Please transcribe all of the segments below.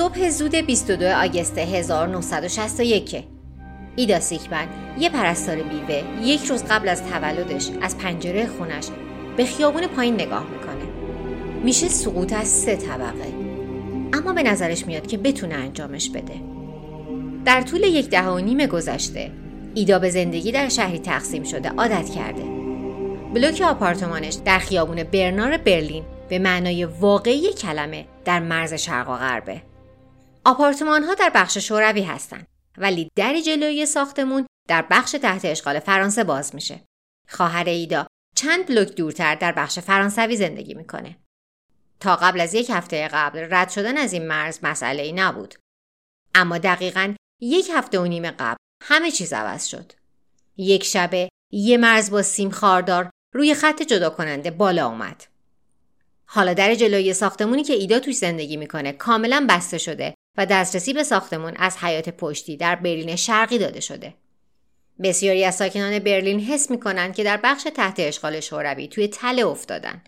صبح زود 22 آگست 1961 ایدا سیکمن یه پرستار بیوه یک روز قبل از تولدش از پنجره خونش به خیابون پایین نگاه می‌کنه. میشه سقوط از سه طبقه. اما به نظرش میاد که بتونه انجامش بده. در طول یک ده و نیم گذشته ایدا به زندگی در شهری تقسیم شده عادت کرده. بلوک آپارتمانش در خیابون برنار برلین به معنای واقعی کلمه در مرز شرق و غربه. آپارتمان ها در بخش شوروی هستند ولی در جلوی ساختمون در بخش تحت اشغال فرانسه باز میشه. خواهر ایدا چند بلوک دورتر در بخش فرانسوی زندگی می‌کنه. تا قبل از یک هفته قبل رد شدن از این مرز مسئله ای نبود. اما دقیقا یک هفته و نیم قبل همه چیز عوض شد. یک شبه یه مرز با سیم خاردار روی خط جدا کننده بالا اومد. حالا در جلوی ساختمونی که ایدا توش زندگی می‌کنه کاملا بسته شده و دسترسی به ساختمون از حیات پشتی در برلین شرقی داده شده. بسیاری از ساکنان برلین حس می‌کنن که در بخش تحت اشغال شوروی توی تله افتادن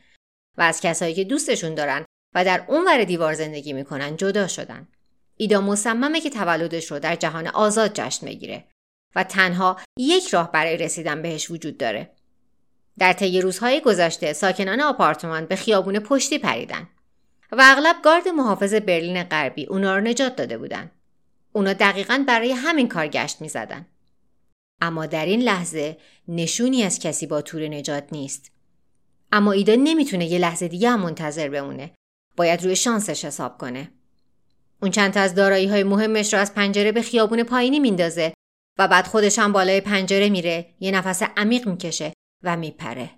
و از کسایی که دوستشون دارن و در اونور دیوار زندگی می‌کنن جدا شدن. ایدا مصممه که تولدش رو در جهان آزاد جشن بگیره و تنها یک راه برای رسیدن بهش وجود داره. در طی روزهای گذشته ساکنان آپارتمان به خیابون پشتی پریدن و اغلب گارد محافظ برلین غربی اونا رو نجات داده بودن. اونا دقیقا برای همین کار گشت می زدن. اما در این لحظه نشونی از کسی با تور نجات نیست. اما ایدا نمی‌تونه یه لحظه دیگه هم منتظر بمونه. باید روی شانسش حساب کنه. اون چند تا از دارایی های مهمش رو از پنجره به خیابون پایینی میندازه و بعد خودش هم بالای پنجره میره یه نفس عمیق می‌کشه و میپره.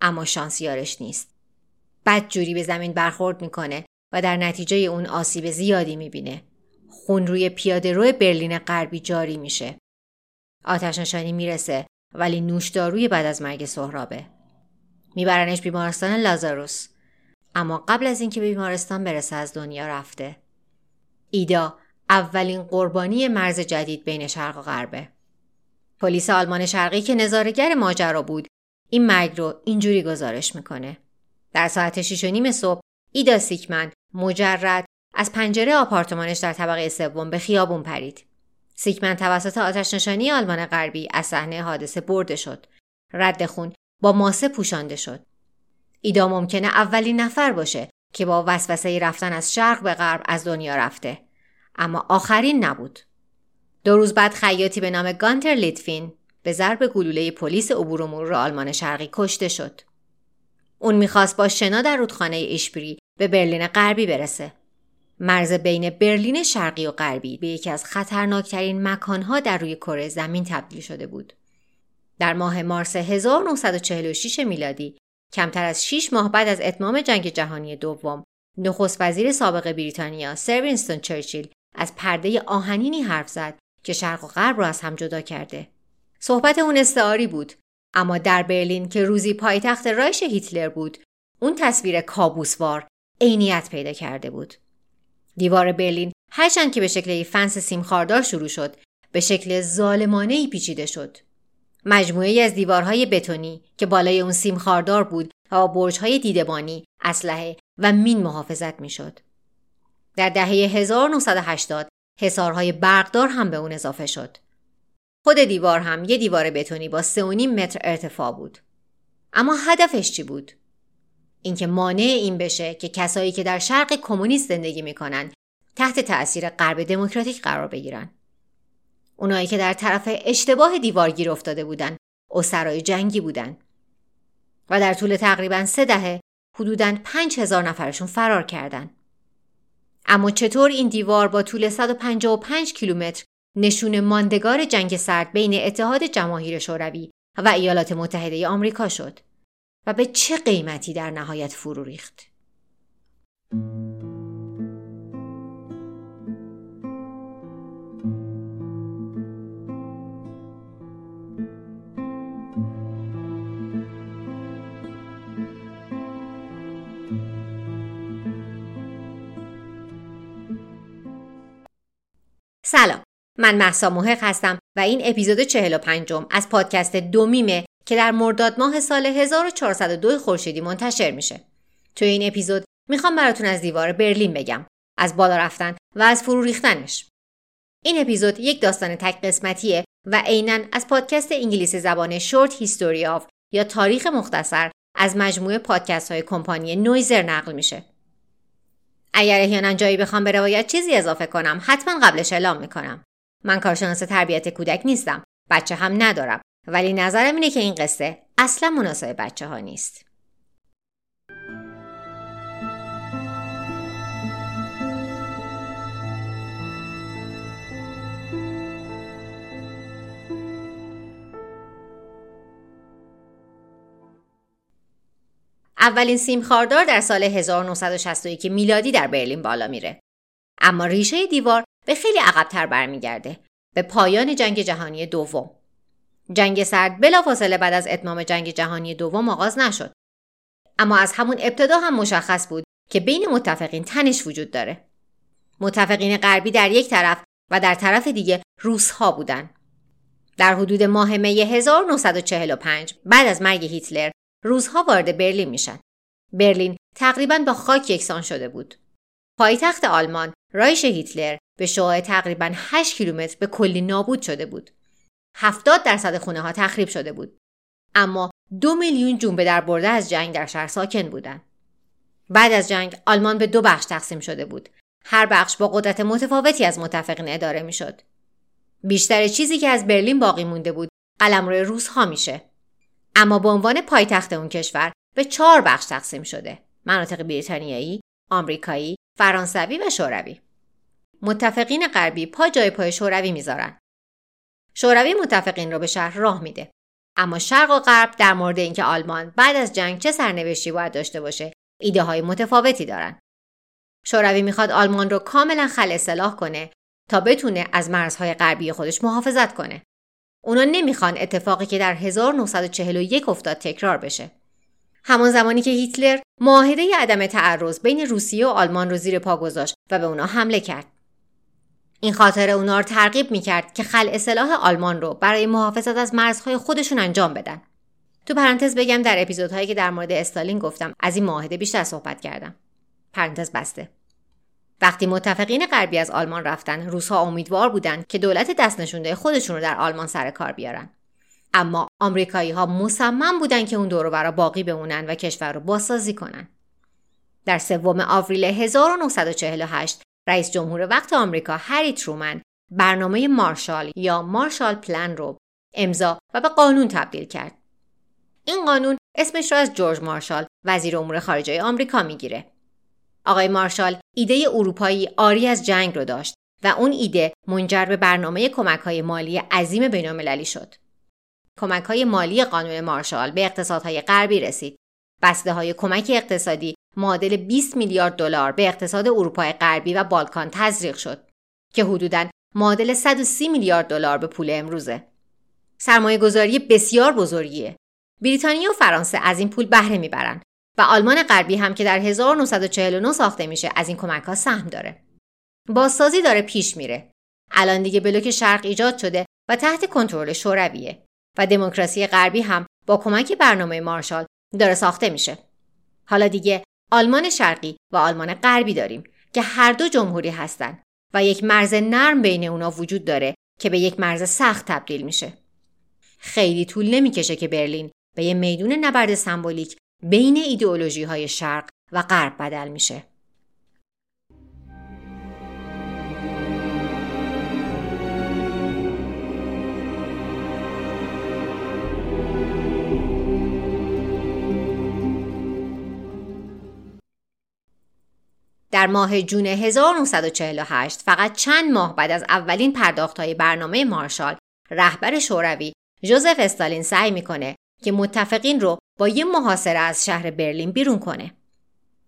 اما شانس یارش نیست. بد جوری به زمین برخورد می‌کنه و در نتیجه اون آسیب زیادی می‌بینه. خون روی پیاده روی برلین غربی جاری میشه. آتش نشانی می‌رسه ولی نوشداروی بعد از مرگ سهرابه. میبرنش بیمارستان لازاروس. اما قبل از اینکه به بیمارستان برسه از دنیا رفته. ایدا اولین قربانی مرز جدید بین شرق و غربه. پلیس آلمان شرقی که نظارگر ماجرا بود این مرگ رو اینجوری گزارش می‌کنه. در ساعت شیش و نیم صبح ایدا سیکمن مجرد از پنجره آپارتمانش در طبقه سوم به خیابون پرید. سیکمن توسط آتش نشانی آلمان غربی از صحنه حادثه برده شد. رد خون با ماسه پوشانده شد. ایدا ممکنه اولین نفر باشه که با وسوسه رفتن از شرق به غرب از دنیا رفته. اما آخرین نبود. دو روز بعد خیاطی به نام گانتر لیتفین به ضرب گلوله پلیس عبور و مرور آلمان شرقی کشته شد. اون می‌خواست با شنا در رودخانه ایشبری به برلین غربی برسه. مرز بین برلین شرقی و غربی به یکی از خطرناکترین مکانها در روی کره زمین تبدیل شده بود. در ماه مارس 1946 میلادی کمتر از 6 ماه بعد از اتمام جنگ جهانی دوم نخست وزیر سابق بریتانیا سر وینستون چرچیل از پرده آهنینی حرف زد که شرق و غرب را از هم جدا کرده. صحبت اون استعاری بود اما در برلین که روزی پایتخت رایش هیتلر بود اون تصویر کابوسوار عینیت پیدا کرده بود. دیوار برلین هرچند که به شکل فنس سیمخاردار شروع شد به شکل ظالمانه ای پیچیده شد. مجموعه از دیوارهای بتونی که بالای اون سیمخاردار بود و با برجهای دیدبانی اسلحه و مین محافظت می‌شد. در دهه 1980 حصارهای برقدار هم به اون اضافه شد. خود دیوار هم یه دیوار بتونی با 3.5 متر ارتفاع بود. اما هدفش چی بود؟ اینکه مانع این بشه که کسایی که در شرق کمونیست زندگی می‌کنن تحت تأثیر غرب دموکراتیک قرار بگیرن. اونایی که در طرف اشتباه دیوار گیر افتاده بودن اسرای جنگی بودن و در طول تقریبا سه دهه حدوداً پنج هزار نفرشون فرار کردن. اما چطور این دیوار با طول 155 کیلومتر نشون ماندگار جنگ سرد بین اتحاد جماهیر شوروی و ایالات متحده آمریکا شد و به چه قیمتی در نهایت فرو ریخت. سلام من مهسا محق هستم و این اپیزود 45 از پادکست دومیمه که در مرداد ماه سال 1402 خورشیدی منتشر میشه. توی این اپیزود می‌خوام براتون از دیوار برلین بگم از بالا رفتن و از فرو ریختنش. این اپیزود یک داستان تک قسمتیه و عینا از پادکست انگلیسی زبان Short History Of یا تاریخ مختصر از مجموعه پادکست های کمپانی Noiser نقل میشه. اگر احیانا جایی بخوام به روایت چیزی اضافه کنم حتما قبلش اعلام می‌کنم. من کارشناس تربیت کودک نیستم. بچه هم ندارم. ولی نظرم اینه که این قصه اصلا مناسب بچه ها نیست. اولین سیم خاردار در سال 1961 میلادی در برلین بالا میره. اما ریشه دیوار به خیلی عقبتر برمیگرده به پایان جنگ جهانی دوم. جنگ سرد بلافاصله بعد از اتمام جنگ جهانی دوم آغاز نشد. اما از همون ابتدا هم مشخص بود که بین متفقین تنش وجود داره. متفقین غربی در یک طرف و در طرف دیگه روس ها بودن. در حدود ماه می 1945 بعد از مرگ هیتلر روزها وارد برلین میشن. برلین تقریبا با خاک یکسان شده بود. پایتخت آلمان رایش هیتلر به شعاع تقریبا 8 کیلومتر به کلی نابود شده بود. 70 درصد خونه ها تخریب شده بود. اما دو میلیون جون به در برده از جنگ در شهر ساکن بودند. بعد از جنگ آلمان به دو بخش تقسیم شده بود. هر بخش با قدرت متفاوتی از متفقین اداره می‌شد. بیشتر چیزی که از برلین باقی مونده بود قلمرو روس ها میشه. اما به عنوان پایتخت اون کشور به چهار بخش تقسیم شده مناطق بریتانیایی آمریکایی فرانسوی و شوروی متفقین غربی پا جای پای شوروی می‌ذارن شوروی متفقین رو به شهر راه میده اما شرق و غرب در مورد اینکه آلمان بعد از جنگ چه سرنوشتی باید داشته باشه ایده های متفاوتی دارن شوروی می‌خواد آلمان رو کاملا خل اصلاح کنه تا بتونه از مرزهای غربی خودش محافظت کنه اونا نمی‌خوان اتفاقی که در 1941 افتاد تکرار بشه. همان زمانی که هیتلر معاهده عدم تعرض بین روسیه و آلمان رو زیر پا گذاشت و به اونا حمله کرد. این خاطر اونا رو ترغیب می‌کرد که خل اصلاح آلمان رو برای محافظت از مرزهای خودشون انجام بدن. تو پرانتز بگم در اپیزودهایی که در مورد استالین گفتم از این معاهده بیشتر صحبت کردم. پرانتز بسته. وقتی متفقین غربی از آلمان رفتن روسها امیدوار بودند که دولت دست نشونده خودشون رو در آلمان سر کار بیارن اما آمریکایی ها مصمم بودند که اون دور برا باقی بمونن و کشور رو بازسازی کنن در سوم آوریل 1948 رئیس جمهور وقت آمریکا هری ترومن برنامه مارشال یا مارشال پلان رو امضا و به قانون تبدیل کرد. این قانون اسمش را از جورج مارشال وزیر امور خارجه آمریکا می‌گیره. آقای مارشال ایده اروپایی آری از جنگ رو داشت و اون ایده منجر به برنامه کمک های مالی عظیم بینالمللی شد. کمک های مالی قانون مارشال به اقتصادهای غربی رسید. بسته های کمک اقتصادی معادل 20 میلیارد دلار به اقتصاد اروپای غربی و بالکان تزریق شد که حدوداً معادل 130 میلیارد دلار به پول امروزه. سرمایه گذاری بسیار بزرگیه. بریتانیا و فرانسه از این پول بهره می‌برند و آلمان غربی هم که در 1949 ساخته میشه از این کمک ها سهم داره. بازسازی داره پیش میره. الان دیگه بلوک شرق ایجاد شده و تحت کنترل شورویه و دموکراسی غربی هم با کمک برنامه مارشال داره ساخته میشه. حالا دیگه آلمان شرقی و آلمان غربی داریم که هر دو جمهوری هستن و یک مرز نرم بین اونا وجود داره که به یک مرز سخت تبدیل میشه. خیلی طول نمی‌کشه که برلین به یه میدون نبرد سمبولیک بین ایدئولوژی های شرق و غرب بدل میشه. در ماه جون 1948 فقط چند ماه بعد از اولین پرداخت های برنامه مارشال رهبر شوروی جوزف استالین سعی می‌کنه که متفقین رو با یه محاصره از شهر برلین بیرون کنه.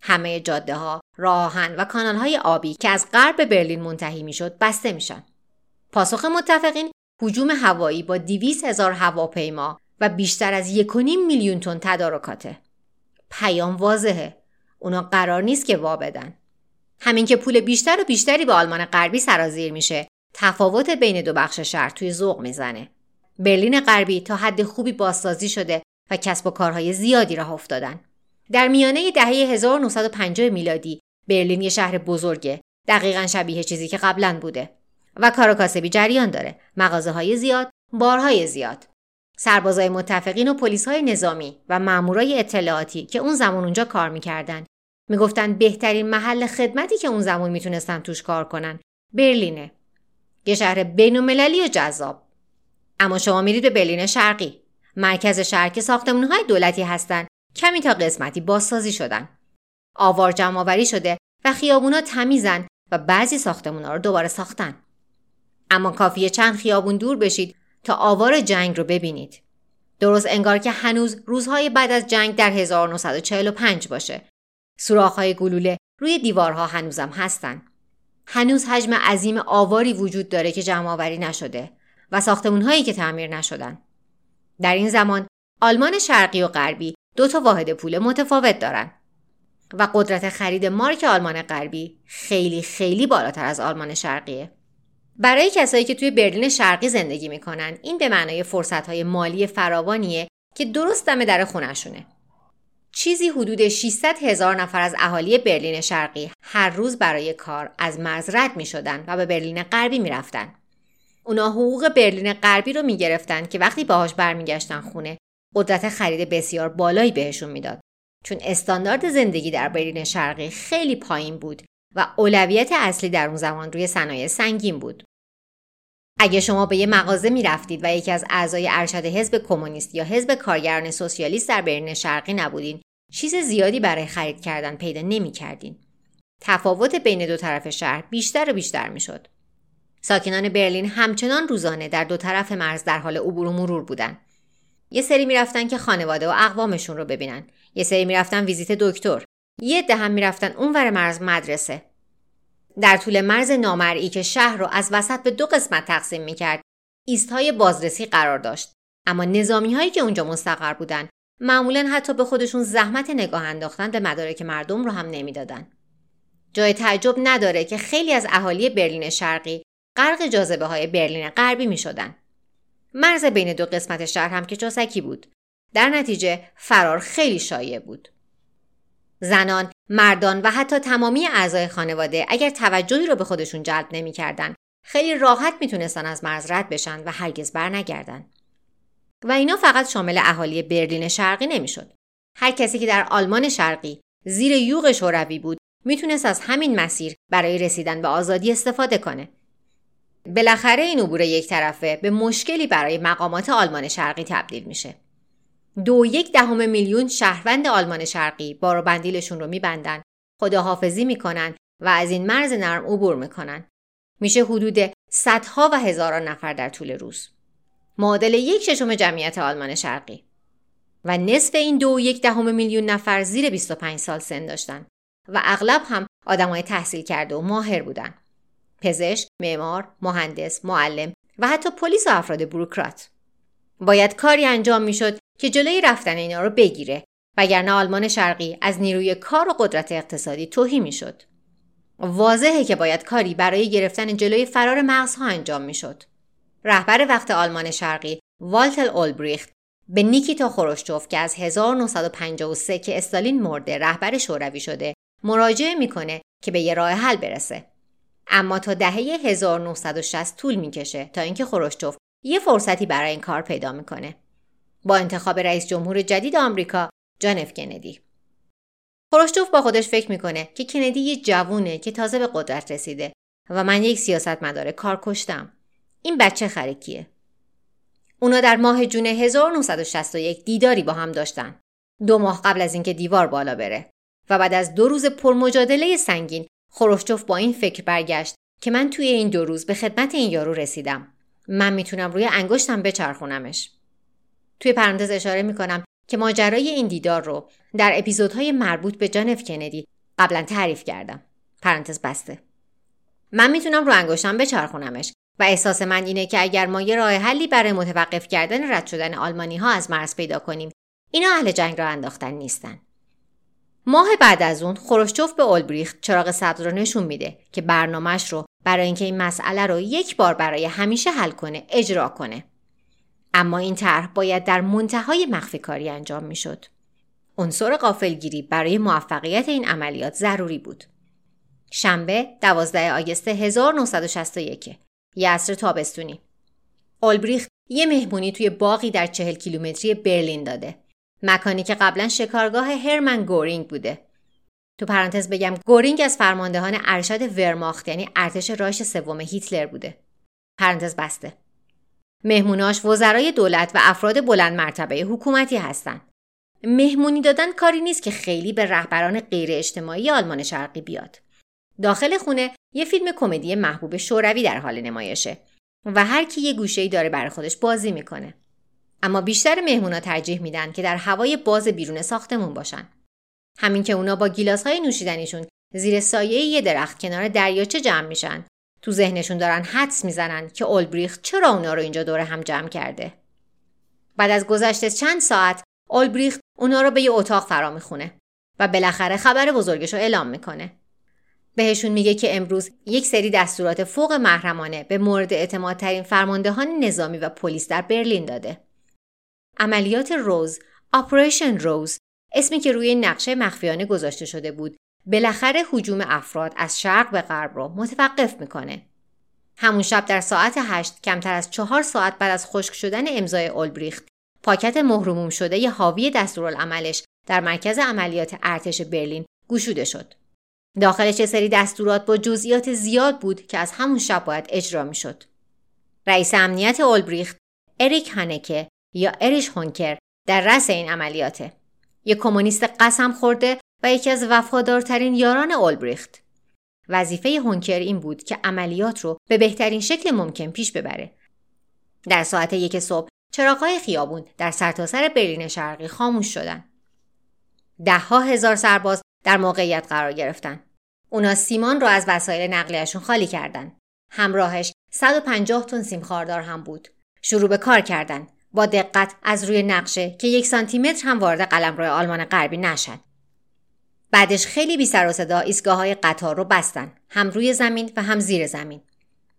همه جاده ها، راهن و کانال های آبی که از غرب برلین منتهی می‌شد بسته میشن. پاسخ متفقین هجوم هوایی با 200 هزار هواپیما و بیشتر از 1.5 میلیون تن تدارکاته. پیام واضحه. اونا قرار نیست که وا بدن. همین که پول بیشتر و بیشتری به آلمان غربی سرازیر میشه، تفاوت بین دو بخش شهر توی ذوق می‌زنه. برلین غربی تا حد خوبی بازسازی شده و کسب و کارهای زیادی راه افتادن. در میانه دهه 1950 میلادی برلین یه شهر بزرگه. دقیقا شبیه چیزی که قبلا بوده. و کار و کاسبی جریان داره. مغازه های زیاد بارهای زیاد. سربازای متفقین و پلیس های نظامی و مامورای اطلاعاتی که اون زمان اونجا کار می‌کردن. می‌گفتن بهترین محل خدمتی که اون زمان می‌تونستن توش کار کنن برلینه. یه شهر بین و جذاب. اما شما میرید به برلین شرقی. مرکز شهر که های دولتی هستند کمی تا قسمتی بازسازی شدن. آوار جمعآوری شده و خیابونا تمیزن و بعضی ساختمونا رو دوباره ساختن. اما کافیه چند خیابون دور بشید تا آوار جنگ رو ببینید. درست انگار که هنوز روزهای بعد از جنگ در 1945 باشه. سوراخ‌های گلوله روی دیوارها هنوزم هستن هنوز حجم عظیم آواری وجود داره که جمعآوری نشده و ساختمونهایی که تعمیر نشدن در این زمان آلمان شرقی و غربی دو تا واحد پول متفاوت دارن و قدرت خرید مارک آلمان غربی خیلی خیلی بالاتر از آلمان شرقیه. برای کسایی که توی برلین شرقی زندگی می‌کنن این به معنای فرصتهای مالی فراوانیه که درست دم در خونشونه. چیزی حدود 600 هزار نفر از اهالی برلین شرقی هر روز برای کار از مرز رد می شدن و به برلین غربی می رفتن. اونا حقوق برلین غربی رو می گرفتن که وقتی باهاش برمیگشتن خونه قدرت خرید بسیار بالایی بهشون می‌داد چون استاندارد زندگی در برلین شرقی خیلی پایین بود و اولویت اصلی در اون زمان روی صنایع سنگین بود. اگه شما به یه مغازه می رفتید و یکی از اعضای ارشد حزب کمونیست یا حزب کارگران سوسیالیست در برلین شرقی نبودین، چیز زیادی برای خرید کردن پیدا نمی کردین. تفاوت بین دو طرف شهر بیشتر و بیشتر می شد. ساکنان برلین همچنان روزانه در دو طرف مرز در حال عبور و مرور بودند. یه سری می‌رفتن که خانواده و اقوامشون رو ببینن یه سری می‌رفتن ویزیت دکتر یه ده هم می‌رفتن اونور مرز مدرسه در طول مرز نامرئی که شهر رو از وسط به دو قسمت تقسیم می‌کرد ایستهای بازرسی قرار داشت اما نظامی هایی که اونجا مستقر بودن معمولا حتی به خودشون زحمت نگاه انداختن به مدارک مردم رو هم نمی‌دادن جای تعجب نداره که خیلی از اهالی برلین شرقی غرق جاذبه های برلین غربی می شدن. مرز بین دو قسمت شهر هم که چاسکی بود. در نتیجه فرار خیلی شایع بود. زنان، مردان و حتی تمامی اعضای خانواده اگر توجهی رو به خودشون جلب نمی‌کردن خیلی راحت می‌تونستن از مرز رد بشن و هرگز برنگردن. و اینا فقط شامل اهالی برلین شرقی نمی‌شد. هر کسی که در آلمان شرقی زیر یوغ شوروی بود می‌تونست از همین مسیر برای رسیدن به آزادی استفاده کنه بالاخره این عبور یک طرفه به مشکلی برای مقامات آلمان شرقی تبدیل میشه. دو یک دهم میلیون شهروند آلمان شرقی بار و بندیلشون رو میبندن، خداحافظی می‌کنن و از این مرز نرم عبور می‌کنن. میشه حدود صدها و هزاران نفر در طول روز. معادل یک ششم جمعیت آلمان شرقی. و نصف این دو یک دهم میلیون نفر زیر 25 سال سن داشتن و اغلب هم آدمای تحصیل کرده و ماهر بودن. پزشک، معمار، مهندس، معلم و حتی پلیس و افراد بروکرات. باید کاری انجام می‌شد که جلوی رفتن اینا رو بگیره وگرنه آلمان شرقی از نیروی کار و قدرت اقتصادی توهی می‌شد. واضحه که باید کاری برای گرفتن جلوی فرار مغزها انجام می‌شد. رهبر وقت آلمان شرقی والتل اولبریخت به نیکیتا خروشچوف که از 1953 که استالین مرده رهبر شوروی شده مراجعه می‌کنه که به یه راه حل برسه. اما تا دهه 1960 طول می‌کشه تا اینکه خروشچوف یه فرصتی برای این کار پیدا می‌کنه. با انتخاب رئیس جمهور جدید آمریکا جان اف کندی. خروشچوف با خودش فکر می‌کنه که کندی یه جوونه که تازه به قدرت رسیده و من یک سیاستمدار کار کشتم. این بچه خرکیه. اونا در ماه جون 1961 دیداری با هم داشتن. دو ماه قبل از اینکه دیوار بالا بره و بعد از دو روز پرمجادله سنگین خروشچوف با این فکر برگشت که من توی این دو روز به خدمت این یارو رسیدم. من می‌تونم روی انگشتم بچرخونمش. توی پرانتز اشاره می‌کنم که ماجرای این دیدار رو در اپیزودهای مربوط به جان اف کندی قبلا تعریف کردم. پرانتز بسته. من می‌تونم رو انگشتم بچرخونمش و احساس من اینه که اگر ما یه راه حلی برای متوقف کردن رد شدن آلمانی ها از مرز پیدا کنیم اینا اهل جنگ را انداختن نیستن. ماه بعد از اون خروشچوف به اولبریخت چراغ سبز رو نشون میده که برنامهش رو برای اینکه این مسئله رو یک بار برای همیشه حل کنه اجرا کنه. اما این طرح باید در منتهای مخفی کاری انجام می‌شد. عنصر قافلگیری برای موفقیت این عملیات ضروری بود. شنبه 12 آگست 1961 یه عصر تابستونی. اولبریخت یه مهمونی توی باقی در چهل کیلومتری برلین داده. مکانی که قبلا شکارگاه هرمن گورینگ بوده. تو پرانتز بگم گورینگ از فرماندهان ارشد ورماخت یعنی ارتش رایش سوم هیتلر بوده. پرانتز بسته. مهموناش وزرای دولت و افراد بلند مرتبه حکومتی هستند مهمونی دادن کاری نیست که خیلی به رهبران غیر اجتماعی آلمان شرقی بیاد. داخل خونه یه فیلم کمدی محبوب شوروی در حال نمایشه و هر کی یه گوشه داره برای خودش بازی می‌کنه. اما بیشتر مهمونا ترجیح میدن که در هوای باز بیرون ساختمون باشن. همین که اونا با گیلاس های نوشیدنیشون زیر سایه یه درخت کنار دریاچه جمع میشن تو ذهنشون دارن حدس می‌زنن که اولبریخت چرا اونا رو اینجا دور هم جمع کرده. بعد از گذشته چند ساعت اولبریخت اونا رو به یه اتاق فرا می‌خونه و بالاخره خبر بزرگش رو اعلام می‌کنه. بهشون میگه که امروز یک سری دستورات فوق محرمانه به مورد اعتمادترین فرماندهان نظامی و پلیس در برلین داده. عملیات روز، آپریشن روز، اسمی که روی نقشه مخفیانه گذاشته شده بود، بالاخره حجوم افراد از شرق به غرب رو متوقف می‌کنه. همون شب در ساعت هشت کمتر از چهار ساعت بعد از خشک شدن امضای اولبریخت پاکت مهرموم شده ی حاوی دستورالعملش در مرکز عملیات ارتش برلین گشوده شد. داخلش سری دستورات با جزئیات زیاد بود که از همون شب باید اجرا می‌شد. رئیس امنیت اولبریخت اریک هانکه یا اریش هونکر در رأس این عملیاته. یک کمونیست قسم خورده و یکی از وفادارترین یاران اولبریخت. وظیفه هونکر این بود که عملیات رو به بهترین شکل ممکن پیش ببره. در ساعت یک صبح چراغهای خیابون در سرتاسر سر برلین شرقی خاموش شدن. دهها هزار سرباز در موقعیت قرار گرفتن. اونا سیمان رو از وسایل نقلیهشون خالی کردن. همراهش 150 تن سیم خاردار هم بود. شروع به کار کردن. با دقت از روی نقشه که یک سانتیمتر هم وارد قلمرو آلمان غربی نشد. بعدش خیلی بی سر و صدا ایستگاه های قطار رو بستن. هم روی زمین و هم زیر زمین.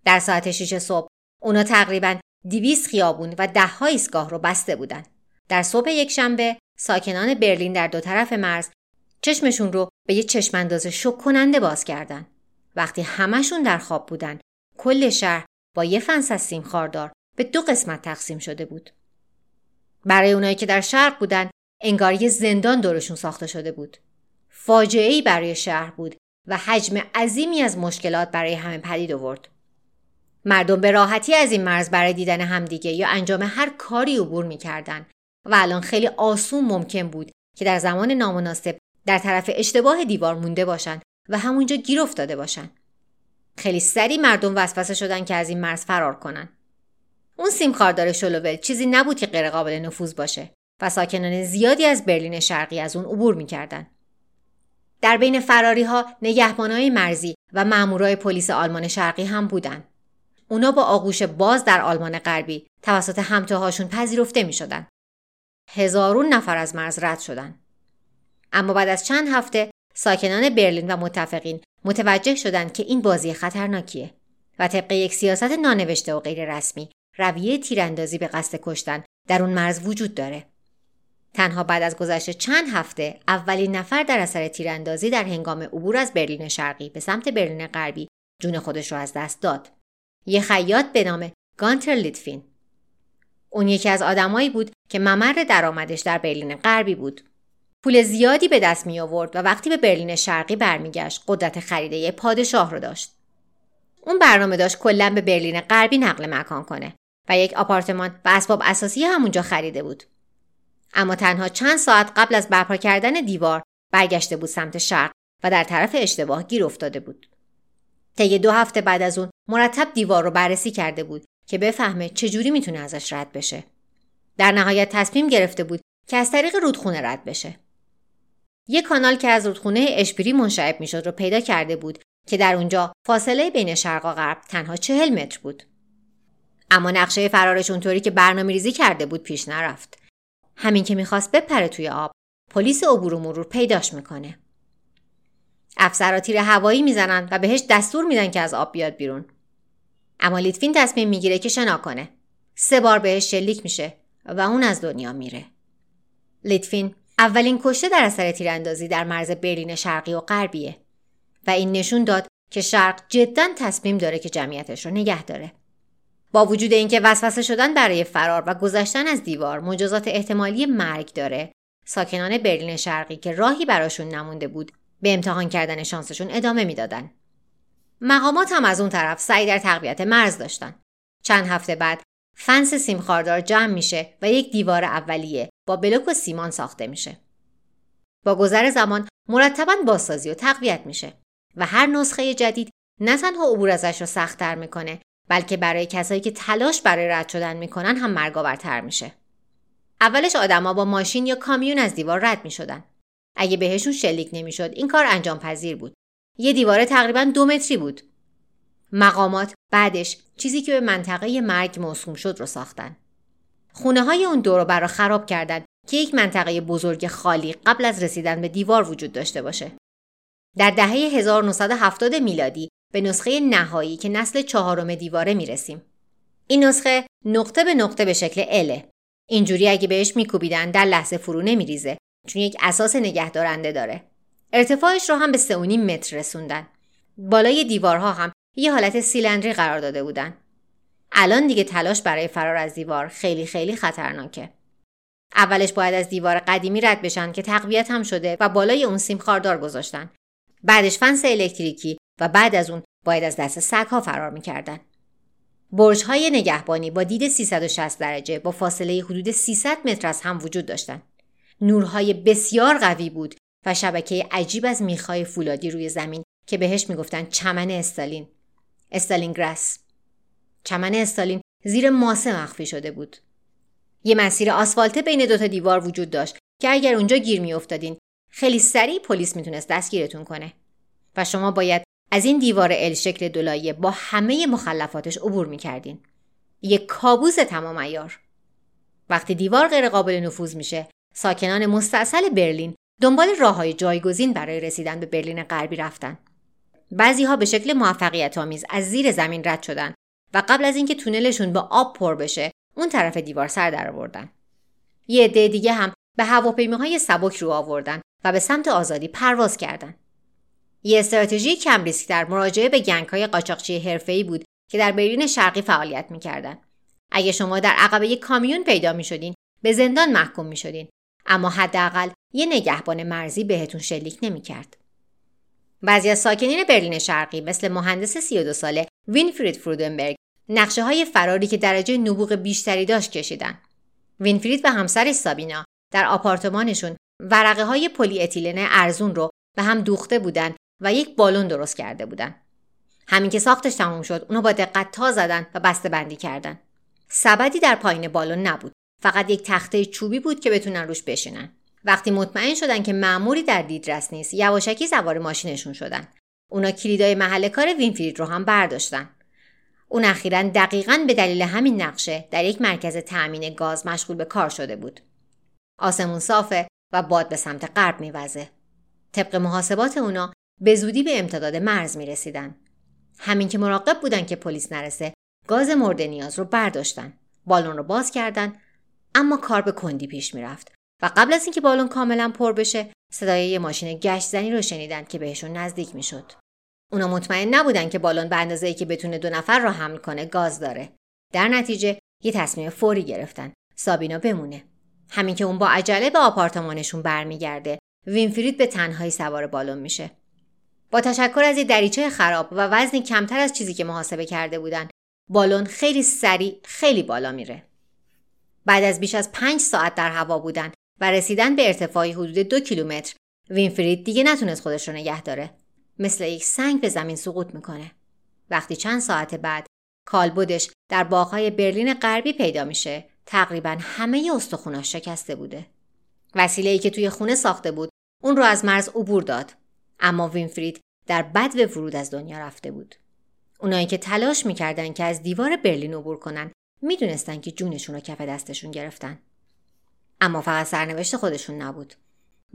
در ساعت 6 صبح اونا تقریبا 200 خیابون و ده ها ایستگاه رو بسته بودن. در صبح یک شنبه ساکنان برلین در دو طرف مرز چشمشون رو به یه چشمانداز شک کننده باز کردن. وقتی همشون در خواب بودن کل شهر با یه فنس از سیم خاردار به دو قسمت تقسیم شده بود. برای اونایی که در شرق بودن انگار یه زندان دورشون ساخته شده بود. فاجعه ای برای شهر بود و حجم عظیمی از مشکلات برای همه پدید آورد. مردم به راحتی از این مرز برای دیدن همدیگه یا انجام هر کاری عبور می‌کردن و الان خیلی آسون ممکن بود که در زمان نامناسب در طرف اشتباه دیوار مونده باشن و همونجا گیر افتاده باشن. خیلی سری مردم وسوسه شدن که از این مرز فرار کنن. اون سیم خاردار شلوول چیزی نبود که غیر قابل نفوذ باشه و ساکنان زیادی از برلین شرقی از اون عبور می‌کردن. در بین فراری ها نگهبانای مرزی و مامورای پلیس آلمان شرقی هم بودن. اونا با آغوش باز در آلمان غربی توسط همتاهاشون پذیرفته می شدن. هزارون نفر از مرز رد شدن. اما بعد از چند هفته ساکنان برلین و متفقین متوجه شدند که این بازی خطرناکیه و طبق یک سیاست نانوشته و غیر رسمی رویه تیراندازی به قصد کشتن در اون مرز وجود داره. تنها بعد از گذشت چند هفته اولین نفر در اثر تیراندازی در هنگام عبور از برلین شرقی به سمت برلین غربی جون خودش رو از دست داد. یه خیاط به نام گانتر لیتفین. اون یکی از آدمایی بود که ممر درآمدش در برلین غربی بود. پول زیادی به دست می آورد و وقتی به برلین شرقی برمیگشت قدرت خریده پادشاه رو داشت. اون برنامه داشت کلا به برلین غربی نقل مکان کنه و یک آپارتمان و اسباب اساسی همونجا خریده بود. اما تنها چند ساعت قبل از برپا کردن دیوار برگشته بود سمت شرق و در طرف اشتباه گیر افتاده بود. طی دو هفته بعد از اون مرتب دیوار رو بررسی کرده بود که بفهمه چجوری می‌تونه ازش رد بشه. در نهایت تصمیم گرفته بود که از طریق رودخونه رد بشه. یک کانال که از رودخونه اشپیری منشعب می‌شد رو پیدا کرده بود که در اونجا فاصله بین شرق و غرب تنها چهل متر بود. اما نقشه فرارش اونطوری که برنامه ریزی کرده بود پیش نرفت. همین که می‌خواست بپره توی آب پلیس عبور و مرور پیداش می‌کنه. افسرا تیر هوایی می‌زنن و بهش دستور میدن که از آب بیاد بیرون. اما لیتفین تصمیم می‌گیره که شنا کنه. سه بار بهش شلیک میشه و اون از دنیا میره. لیتفین اولین کشته در اثر تیراندازی در مرز برلین شرقی و غربیه. و این نشون داد که شرق جدا تصمیم داره که جمعیتش رو نگه داره. با وجود اینکه وسوسه شدن برای فرار و گذشتن از دیوار مجازات احتمالی مرگ داره ساکنان برلین شرقی که راهی براشون نمونده بود به امتحان کردن شانسشون ادامه می‌دادن مقامات هم از اون طرف سعی در تقویت مرز داشتن چند هفته بعد فنس سیمخاردار جمع میشه و یک دیوار اولیه با بلوک و سیمان ساخته میشه با گذر زمان مرتبا بازسازی و تقویت میشه و هر نسخه جدید نه تنها عبور ازش رو سختتر می‌کنه بلکه برای کسایی که تلاش برای رد شدن می‌کنن هم مرگاورتر میشه. اولش آدما با ماشین یا کامیون از دیوار رد می‌شدن. اگه بهشون شلیک نمی‌شد این کار انجام پذیر بود. یه دیواره تقریبا دو متری بود. مقامات بعدش چیزی که به منطقه مرگ موسوم شد رو ساختن. خونه های اون دور برا خراب کردن که یک منطقه بزرگ خالی قبل از رسیدن به دیوار وجود داشته باشه. در دهه 1970 میلادی به نسخه نهایی که نسل چهارم دیواره می‌رسیم. این نسخه نقطه به نقطه به شکل اله. اینجوری اگه بهش میکوبیدن در لحظه فرو نمیریزه چون یک اساس نگهدارنده داره. ارتفاعش رو هم به 3.5 متر رسوندن. بالای دیوارها هم یه حالت سیلندری قرار داده بودن. الان دیگه تلاش برای فرار از دیوار خیلی خیلی خطرناکه. اولش باید از دیوار قدیمی رد بشن که تقویت هم شده و بالای اون سیم خاردار گذاشتن. بعدش فنس الکتریکی و بعد از اون باید از دست سگ ها فرار می‌کردن. برج های نگهبانی با دید 360 درجه با فاصله حدود 300 متر از هم وجود داشتند. نورهای بسیار قوی بود و شبکه عجیب از میخای فولادی روی زمین که بهش می‌گفتن چمن استالین. استالین گراس. چمن استالین زیر ماسه مخفی شده بود. یه مسیر آسفالته بین دوتا دیوار وجود داشت که اگر اونجا گیر میافتادین خیلی سریع پلیس می‌تونست دستگیرتون کنه و شما باید از این دیوار ال شکل دولایه با همه مخلفاتش عبور می‌کردین. یک کابوس تمام ایار. وقتی دیوار غیر قابل نفوذ میشه، ساکنان مستاصل برلین دنبال راه های جایگزین برای رسیدن به برلین غربی رفتن. بعضی ها به شکل موفقیت آمیز از زیر زمین رد شدن و قبل از اینکه تونلشون به آب پر بشه، اون طرف دیوار سر در آوردن. یه عده دیگه هم به هواپیماهای سبک رو آوردن و به سمت آزادی پرواز کردند. یه استراتژی کم ریسک در مراجعه به گنگ های قاچاقچی حرفه‌ای بود که در برلین شرقی فعالیت می‌کردند. اگه شما در عقبه یک کامیون پیدا می شدین به زندان محکوم می شدین. اما حداقل یه نگهبان مرزی بهتون شلیک نمی کرد. بعضی از ساکنین برلین شرقی مثل مهندس 32 ساله وینفرید فرودنبرگ نقشه های فراری که درجه نبوغ بیشتری داشت کشیدن. وینفرید و همسرش سابینا در آپارتمانشون ورقه های پلی اتیلن ارزون رو به هم دوخته بودن و یک بالون درست کرده بودن. همین که ساختش تموم شد اونو با دقت تا زدن و بسته بندی کردن. سبدی در پایین بالون نبود. فقط یک تخته چوبی بود که بتونن روش بشینن. وقتی مطمئن شدن که معموری در دیدرس نیست یواشکی سوار ماشینشون شدن. اونا کلیدای محل کار وینفرید رو هم برداشتن. اون اخیرا دقیقا به دلیل همین نقشه در یک مرکز تأمین گاز مشغول به کار شده بود. آسمون صافه و باد به سمت غرب میوزه. طبق محاسبات اونا به زودی به امتداد مرز می رسیدن. همین که مراقب بودن که پلیس نرسه گاز مورد نیاز رو برداشتن. بالون رو باز کردن اما کار به کندی پیش می‌رفت و قبل از اینکه بالون کاملا پر بشه صدای یه ماشین گشت زنی رو شنیدن که بهشون نزدیک می‌شد. اونا مطمئن نبودن که بالون به اندازه‌ای که بتونه دو نفر رو حمل کنه گاز داره. در نتیجه یه تصمیم فوری گرفتن. سابینا بمونه. همین که اون با عجله به آپارتمانشون برمیگرده وینفرید به تنهایی سوار بالون میشه. با تشکر از یه دریچه خراب و وزنی کمتر از چیزی که محاسبه کرده بودن بالون خیلی سریع خیلی بالا میره بعد از بیش از پنج ساعت در هوا بودن و رسیدن به ارتفاعی حدود دو کیلومتر. وینفرید دیگه نتونست خودش رو نگه داره. مثل یک سنگ به زمین سقوط می‌کنه. وقتی چند ساعت بعد کالبدش در باغهای برلین غربی پیدا میشه تقریبا همه استخوناش شکسته بوده. وسیله ای که توی خونه ساخته بود اون رو از مرز عبور داد. اما وینفرید در بد و ورود از دنیا رفته بود. اونایی که تلاش می‌کردن که از دیوار برلین عبور کنن می‌دونستن که جونشون رو کف دستشون گرفتن. اما فقط سرنوشت خودشون نبود.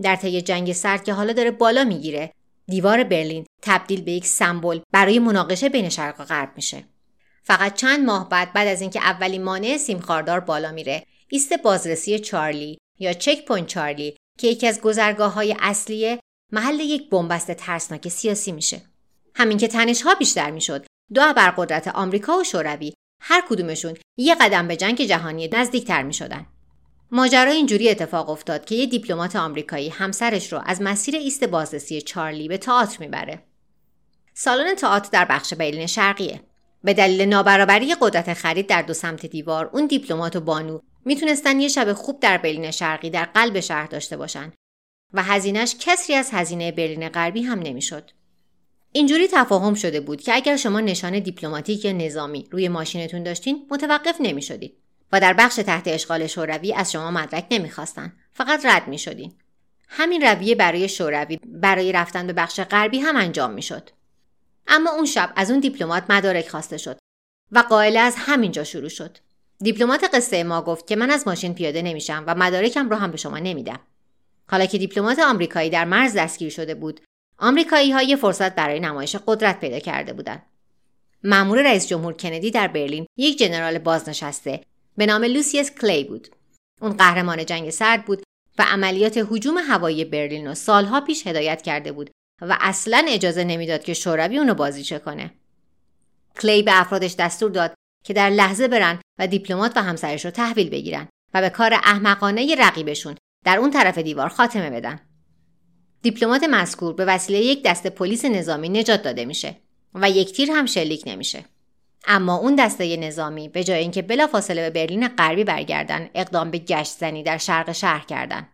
در طی جنگ سرد که حالا داره بالا می‌گیره، دیوار برلین تبدیل به یک سمبل برای مناقشه بین شرق و غرب میشه. فقط چند ماه بعد بعد از اینکه اولین مانع سیم خاردار بالا میره، ایست بازرسی چارلی یا Checkpoint چارلی که یکی از گذرگاه های اصلیه محل یک بن‌بست ترسناک سیاسی میشه همین که تنش ها بیشتر می‌شد دو ابرقدرت آمریکا و شوروی هر کدومشون یه قدم به جنگ جهانی نزدیکتر می شدن. ماجرا اینجوری اتفاق افتاد که یه دیپلمات آمریکایی همسرش رو از مسیر ایست بازرسی چارلی به تئاتر می‌بره. سالن تئاتر در بخش برلین شرقیه. به دلیل نابرابری قدرت خرید در دو سمت دیوار، اون دیپلمات و بانو می‌تونستن یه شب خوب در برلین شرقی در قلب شهر داشته باشن و هزینهش کسری از هزینه برلین غربی هم نمی‌شد. اینجوری تفاهم شده بود که اگر شما نشان دیپلماتیک یا نظامی روی ماشینتون داشتین متوقف نمی شدید و در بخش تحت اشغال شوروی از شما مدرک نمی‌خواستن فقط رد می شدین. همین رویه برای شوروی برای رفتن به بخش غربی هم انجام می شد. اما اون شب از اون دیپلمات مدارک خواسته شد و قائله از همینجا شروع شد. دیپلمات قصه ما گفت که من از ماشین پیاده نمیشم و مدارکم رو هم به شما نمیدم. حالا که دیپلمات آمریکایی در مرز دستگیر شده بود آمریکایی ها یه فرصت برای نمایش قدرت پیدا کرده بودند. مأمور رئیس جمهور کندی در برلین یک جنرال بازنشسته به نام لوسیوس کلی بود. اون قهرمان جنگ سرد بود و عملیات هجوم هوایی برلین رو سالها پیش هدایت کرده بود و اصلا اجازه نمی‌داد که شوروی اونو بازیچه کنه. کلی به افرادش دستور داد که در لحظه برن و دیپلمات و همسرش رو تحویل بگیرن و به کار احمقانه رقیبشون در اون طرف دیوار خاتمه بدن. دیپلمات مذکور به وسیله یک دسته پلیس نظامی نجات داده میشه و یک تیر هم شلیک نمیشه. اما اون دسته نظامی به جای اینکه بلافاصله به برلین غربی برگردن اقدام به گشت زنی در شرق شهر کردن.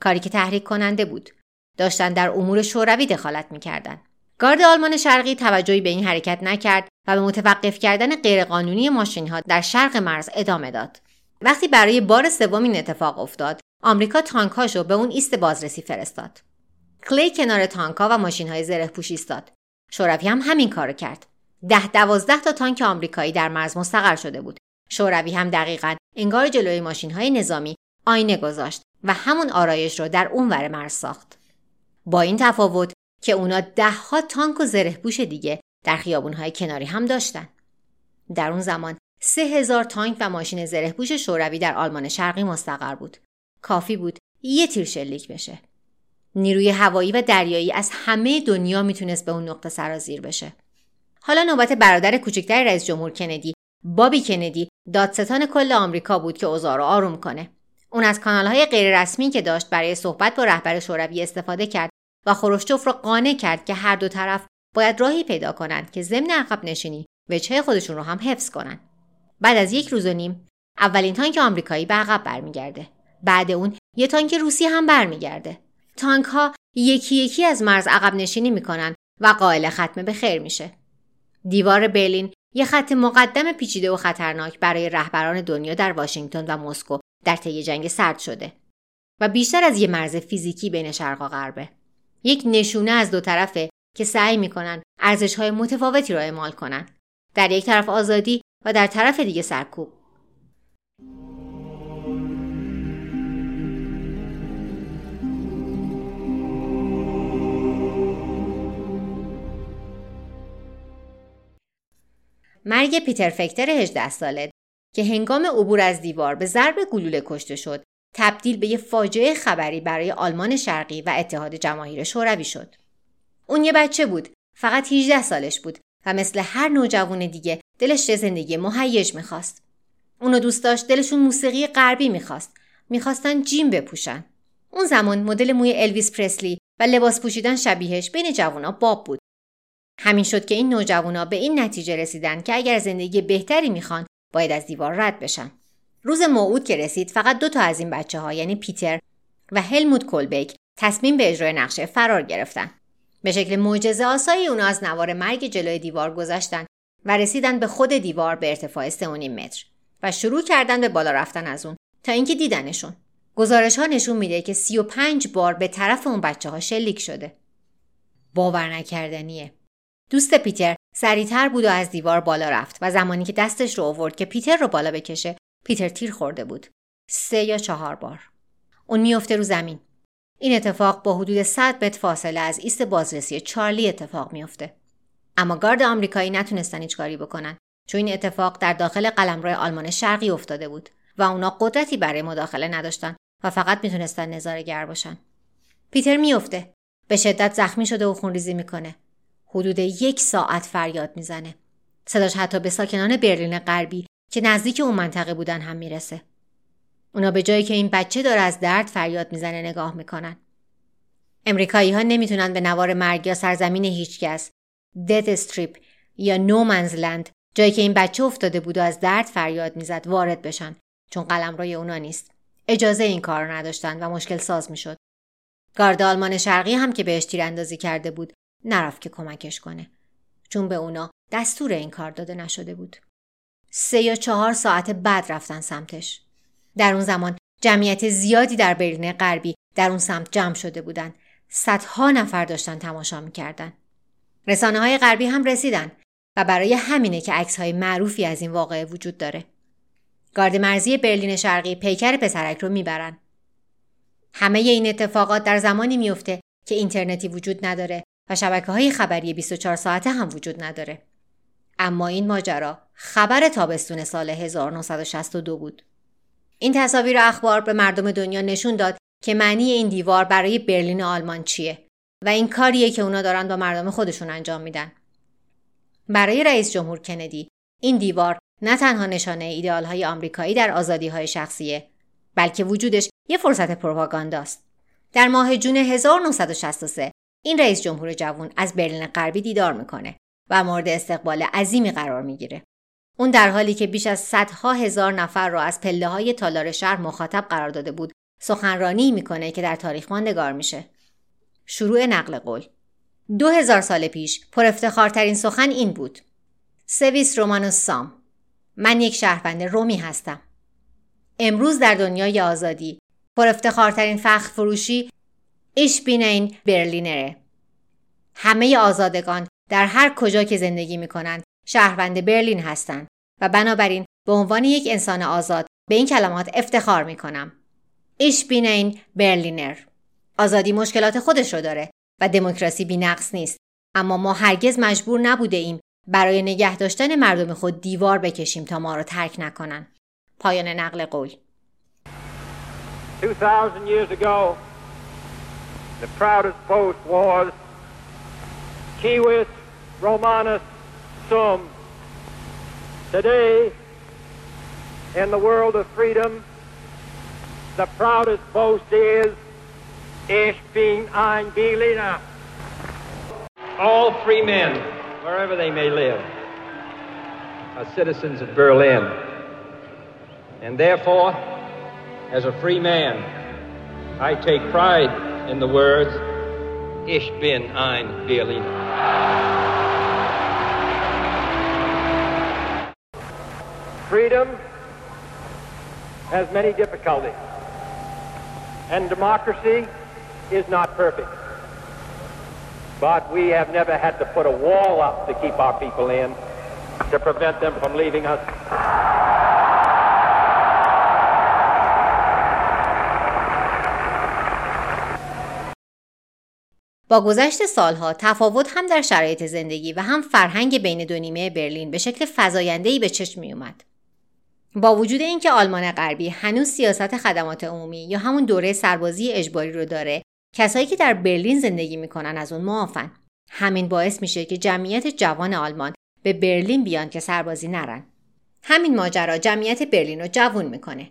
کاری که تحریک کننده بود. داشتن در امور شوروی دخالت می‌کردن. گارد آلمان شرقی توجهی به این حرکت نکرد و به متوقف کردن غیرقانونی ماشین ها در شرق مرز ادامه داد. وقتی برای بار سوم این اتفاق افتاد، آمریکا تانکاشو به اون ایست بازرسی فرستاد. کلی کنار تانکا و ماشین های زره پوش ایستاد. شوروی هم همین کارو کرد. ده دوازده تا تانک آمریکایی در مرز مستقر شده بود. شوروی هم دقیقا انگار جلوی ماشین های نظامی آینه گذاشت و همون آرایش رو در اونور مرز ساخت. با این تفاوت که اونا ها تانک و زره پوش دیگه در خیابون های کناری هم داشتن. در اون زمان سه هزار تانک و ماشین زره شوروی در آلمان شرقی مستقر بود. کافی بود یه تیر شلیک بشه. نیروی هوایی و دریایی از همه دنیا می‌تونست به اون نقطه سرازیر بشه. حالا نوبت برادر کوچکتر رئیس جمهور کندی، بابی کندی، دادستان کل آمریکا بود که اوضاع رو آروم کنه. اون از کانالهای غیررسمی که داشت برای صحبت با رهبر شوروی استفاده کرد و خروشچوف رو قانع کرد که هر دو طرف باید راهی پیدا کنند که ضمن عقب نشینی وجهه خودشون رو هم حفظ کنند. بعد از یک روز و نیم اولین تانک آمریکایی به عقب برمیگرده. بعد اون یه تانک روسی هم برمیگرده. تانک ها یکی یکی از مرز عقب نشینی می‌کنن و قائل ختم به خیر میشه. دیوار برلین یه خط مقدم پیچیده و خطرناک برای رهبران دنیا در واشنگتن و مسکو در طی جنگ سرد شده و بیشتر از یه مرز فیزیکی بین شرق و غربه. یک نشونه از دو طرفه که سعی می‌کنن ارزش های متفاوتی را اعمال کنن. در یک طرف آزادی و در طرف دیگه سرکوب. مرگ پیتر فکتر 18 ساله که هنگام عبور از دیوار به ضرب گلوله کشته شد تبدیل به یه فاجعه خبری برای آلمان شرقی و اتحاد جماهیر شوروی شد. اون یه بچه بود فقط 18 سالش بود و مثل هر نوجوان دیگه دلش زندگی مهیج می‌خواست. اونو دوست داشت دلشون موسیقی غربی می‌خواست. می‌خواستن جیم بپوشن. اون زمان مدل موی الویس پرسلی و لباس پوشیدن شبیهش بین جوانا باب بود همین شد که این نوجوانا به این نتیجه رسیدن که اگر زندگی بهتری می‌خوان باید از دیوار رد بشن. روز موعود که رسید فقط دو تا از این بچه ها یعنی پیتر و هلموت کلبک تصمیم به اجرای نقشه فرار گرفتن. به شکل معجزه آسایی اونا از نوار مرگ جلوی دیوار گذشتن و رسیدن به خود دیوار به ارتفاع 3.5 متر و شروع کردن به بالا رفتن از اون تا اینکه دیدنشون. گزارش ها نشون میده که 35 بار به طرف اون بچه ها شلیک شده. باور نکردنیه. دوست پیتر سریعتر بود و از دیوار بالا رفت و زمانی که دستش رو آورد که پیتر رو بالا بکشه پیتر تیر خورده بود. سه یا چهار بار. اون میفته رو زمین. این اتفاق با حدود 100 متر فاصله از ایست بازرسی چارلی اتفاق میافته. اما گارد آمریکایی نتونستن هیچ کاری بکنن چون این اتفاق در داخل قلمرو آلمان شرقی افتاده بود و اونا قدرتی برای مداخله نداشتن و فقط می‌تونستن نظارهگر باشن. پیتر میفته به شدت زخمی شده و خونریزی می‌کنه. حدود یک ساعت فریاد می‌زنه. صداش حتی به ساکنان برلین غربی که نزدیک اون منطقه بودن هم می‌رسه. اونا به جایی که این بچه داره از درد فریاد می‌زنه نگاه می‌کنن. امریکایی ها نمی‌تونن به نوار مرگ یا سرزمین هیچکس دت استریپ یا نومنزلند جایی که این بچه افتاده بود و از درد فریاد می‌زد وارد بشن چون قلم روی اونا نیست اجازه این کار نداشتن و مشکل ساز می‌شد گارد آلمان شرقی هم که بهش تیراندازی کرده بود نرفت که کمکش کنه. چون به اونا دستور این کار داده نشده بود. سه یا چهار ساعت بعد رفتن سمتش. در اون زمان جمعیت زیادی در برلین غربی در اون سمت جمع شده بودند صدها نفر داشتن تماشا می‌کردن. رسانه های غربی هم رسیدن و برای همینه که عکس های معروفی از این واقعه وجود داره. گارد مرزی برلین شرقی پیکر پسرک رو می‌برن. همه این اتفاقات در زمانی میفته که اینترنتی وجود نداره و شبکه های خبری 24 ساعته هم وجود نداره. اما این ماجرا خبر تابستون سال 1962 بود. این تصاویر اخبار به مردم دنیا نشون داد که معنی این دیوار برای برلین آلمان چیه و این کاریه که اونا دارن با مردم خودشون انجام میدن. برای رئیس جمهور کندی این دیوار نه تنها نشانه ایدئال های آمریکایی در آزادی های شخصیه بلکه وجودش یه فرصت پروپاگانداست. در ماه جون 1963 این رئیس جمهور جوان از برلین غربی دیدار می‌کنه و مورد استقبال عظیمی قرار می‌گیره. اون در حالی که بیش از صدها هزار نفر را از پله های تالار شهر مخاطب قرار داده بود سخنرانی می‌کنه که در تاریخ ماندگار میشه. شروع نقل قول دو هزار سال پیش پر افتخارترین سخن این بود. سویس رومانوس سام من یک شهروند رومی هستم. امروز در دنیای آزادی پر افتخارترین فخر فروشی ایش بینین برلینره. همه آزادگان در هر کجا که زندگی می کنند شهروند برلین هستند و بنابراین به عنوان یک انسان آزاد به این کلمات افتخار می کنم. ایش بینین برلینر. آزادی مشکلات خودش رو داره و دموکراسی بینقص نیست اما ما هرگز مجبور نبوده ایم برای نگه داشتن مردم خود دیوار بکشیم تا ما را ترک نکنن پایان نقل قول 2000 years ago the proudest boast was Kiwis Romanus Sum Today in the world of freedom the proudest boast is Ich bin ein Berliner. All free men, wherever they may live, are citizens of Berlin. And therefore, as a free man, I take pride in the words, Ich bin ein Berliner. Freedom has many difficulties, and democracy is not perfect. But we have never had to put a wall up to keep our people in, to prevent them from leaving us. با گذشت سالها تفاوت هم در شرایط زندگی و هم فرهنگ بین دو نیمه برلین به شکل فزاینده‌ای به چشم می اومد. با وجود اینکه آلمان غربی هنوز سیاست خدمات عمومی یا همون دوره سربازی اجباری رو داره کسایی که در برلین زندگی می‌کنن از اون معافن. همین باعث میشه که جمعیت جوان آلمان به برلین بیان که سربازی نرن. همین ماجرا جمعیت برلین رو جوون می‌کنه.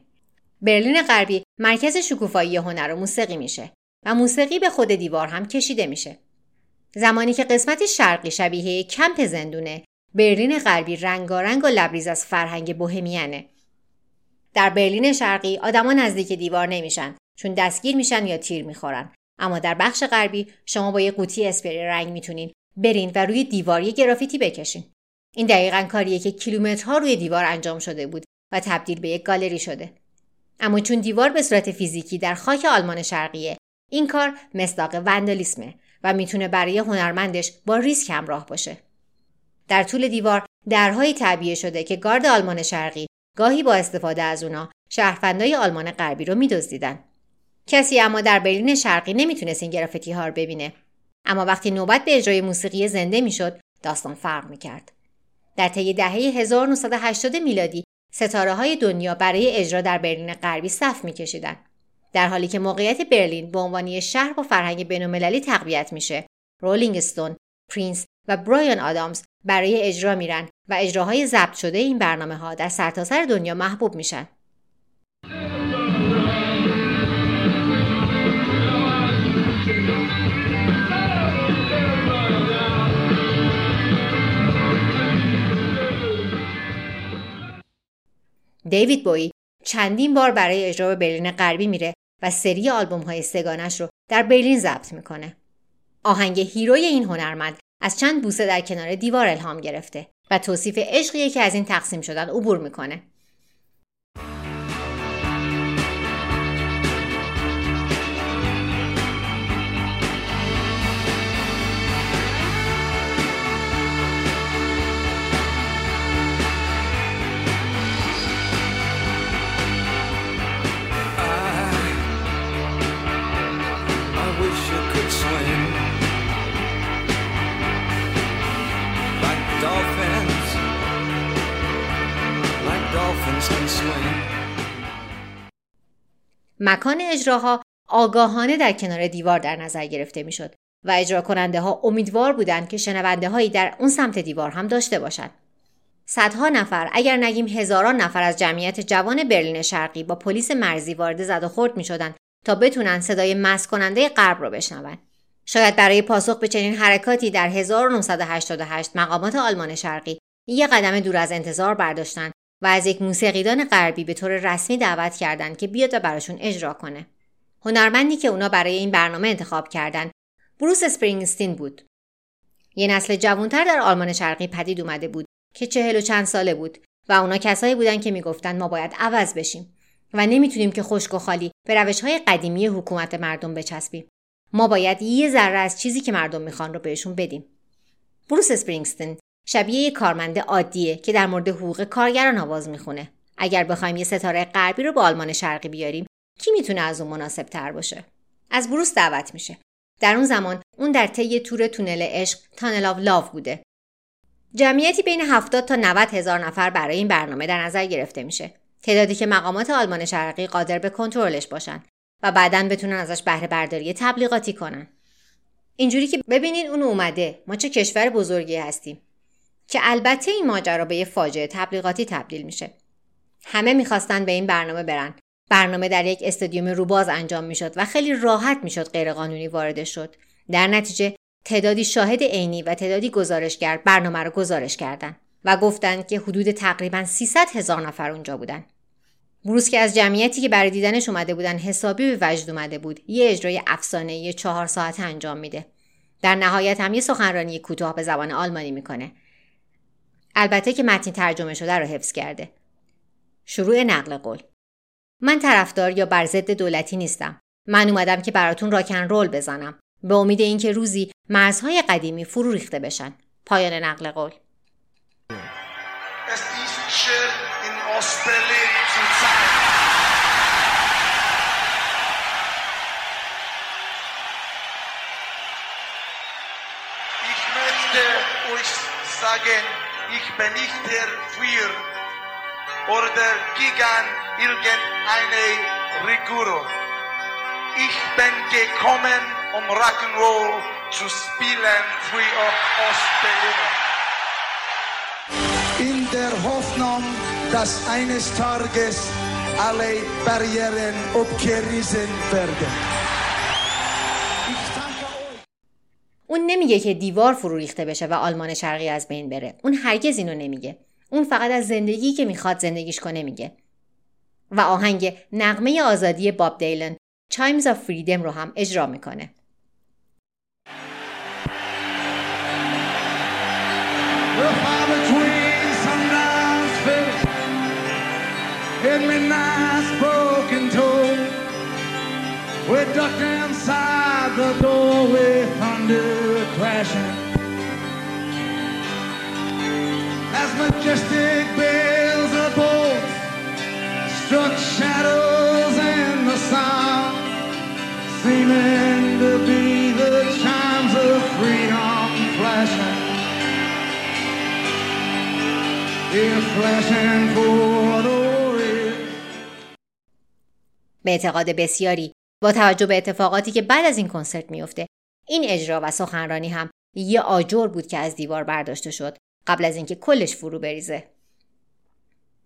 برلین غربی مرکز شکوفایی هنر و موسیقی میشه. و موسیقی به خود دیوار هم کشیده میشه. زمانی که قسمت شرقی شبیه کمپ زندونه برلین غربی رنگارنگ و لبریز از فرهنگ بوهمیانه. در برلین شرقی آدما نزدیک دیوار نمیشن چون دستگیر میشن یا تیر می‌خورن. اما در بخش غربی شما با یه قوطی اسپری رنگ می‌تونین برین و روی دیوار یه گرافیتی بکشین. این دقیقا کاریه که کیلومترها روی دیوار انجام شده بود و تبدیل به یک گالری شده. اما چون دیوار به صورت فیزیکی در خاک آلمان شرقیه این کار مصداق وندالیسمه و می‌تونه برای هنرمندش با ریسک همراه باشه. در طول دیوار درهایی تعبیه شده که گارد آلمان شرقی گاهی با استفاده از اونا شهروندای آلمان غربی رو میدزدیدن. کسی اما در برلین شرقی نمی‌تونست این گرافیتی ها رو ببینه. اما وقتی نوبت به اجرای موسیقی زنده می‌شد داستان فرق می‌کرد. در طی دهه 1980 میلادی ستاره های دنیا برای اجرا در برلین غربی صف میکشیدند در حالی که موقعیت برلین به عنوان شهر با فرهنگ بینالمللی تقویت میشه رولینگ استون پرینس و برایان آدامز برای اجرا میرن و اجراهای ضبط شده این برنامه ها در سرتاسر دنیا محبوب میشن. دیوید بوی چندین بار برای اجرا به برلین غربی میره و سری آلبوم های سگانش رو در برلین ضبط می‌کنه. آهنگ هیروی این هنرمند از چند بوسه در کنار دیوار الهام گرفته و توصیف عشقیه که از این تقسیم شدن عبور می‌کنه. مکان اجراها آگاهانه در کنار دیوار در نظر گرفته می‌شد و اجرا کننده ها امیدوار بودند که شنونده هایی در اون سمت دیوار هم داشته باشند. صدها نفر اگر نگیم هزاران نفر از جمعیت جوان برلین شرقی با پلیس مرزی وارد زد و خورد می شدن تا بتونن صدای مس کننده غرب رو بشنوند. شاید برای پاسخ به چنین حرکاتی در 1988 مقامات آلمان شرقی یه قدم دور از انتظار برداشتن و از یک موسیقیدان غربی به طور رسمی دعوت کردند که بیاد و براشون اجرا کنه. هنرمندی که اونا برای این برنامه انتخاب کردن بروس اسپرینگستین بود. یه نسل جوانتر در آلمان شرقی پدید اومده بود که چهل و چند ساله بود و اونا کسایی بودن که می‌گفتن ما باید عوض بشیم و نمی‌تونیم که خشک و خالی به روش های قدیمی حکومت مردم بچسبیم. ما باید یه ذره از چیزی که مردم می‌خوان رو بهشون بدیم. بروس اسپرینگستین شبیه یه کارمند عادیه که در مورد حقوق کارگران آواز می‌خونه. اگر بخوایم یه ستاره غربی رو به آلمان شرقی بیاریم کی می‌تونه از اون مناسب تر باشه؟ از بروس دعوت میشه. در اون زمان اون در طی تور تونل عشق Tunnel of Love بوده. جمعیتی بین 70 تا 90 هزار نفر برای این برنامه در نظر گرفته میشه. تعدادی که مقامات آلمان شرقی قادر به کنترلش باشن و بعدا بتونن ازش بهره برداری تبلیغاتی کنن. اینجوری که ببینین اون اومده. ما چه کشور بزرگی هستیم. که البته این ماجرا به یه فاجعه تبلیغاتی تبدیل میشه. همه می‌خواستن به این برنامه برن. برنامه در یک استادیوم روباز انجام می‌شد و خیلی راحت می‌شد غیرقانونی وارد شد. در نتیجه تعدادی شاهد عینی و تعدادی گزارشگر برنامه رو گزارش کردند و گفتند که حدود تقریبا 300 هزار نفر اونجا بودن. بروس که از جمعیتی که برای دیدنش اومده بودن حسابی به وجد اومده بود یه اجرای افسانه چهار ساعته انجام میده. در نهایت هم یه سخنرانی کوتاه به زبان آلمانی می‌کنه. البته که متنی ترجمه شده رو حفظ کرده. شروع نقل قول من طرفدار یا بر ضد دولتی نیستم. من اومدم که براتون راکن رول بزنم. به امید اینکه روزی مرزهای قدیمی فرو ریخته بشن. پایان نقل قول. Ich bin nicht der Führer oder gegen irgendeine Regierung. Ich bin gekommen, um Rock'n'Roll zu spielen für Ostberliner. In der Hoffnung, dass eines Tages alle Barrieren abgerissen werden. نمیگه که دیوار فرو ریخته بشه و آلمان شرقی از بین بره. اون هرگز اینو نمیگه. اون فقط از زندگی که می‌خواد زندگیش کنه میگه. و آهنگ نقمه آزادی باب دیلن چایمز آف فریدم رو هم اجرا می‌کنه. The doorway, thunder. Crashing. As majestic bells of bold struck shadows in the sound, seeming to be the chimes of freedom flashing. They're flashing for the به اعتقاد بسیاری با توجه به اتفاقاتی که بعد از این کنسرت میفته این اجرا و سخنرانی هم یه آجر بود که از دیوار برداشته شد قبل از اینکه کلش فرو بریزه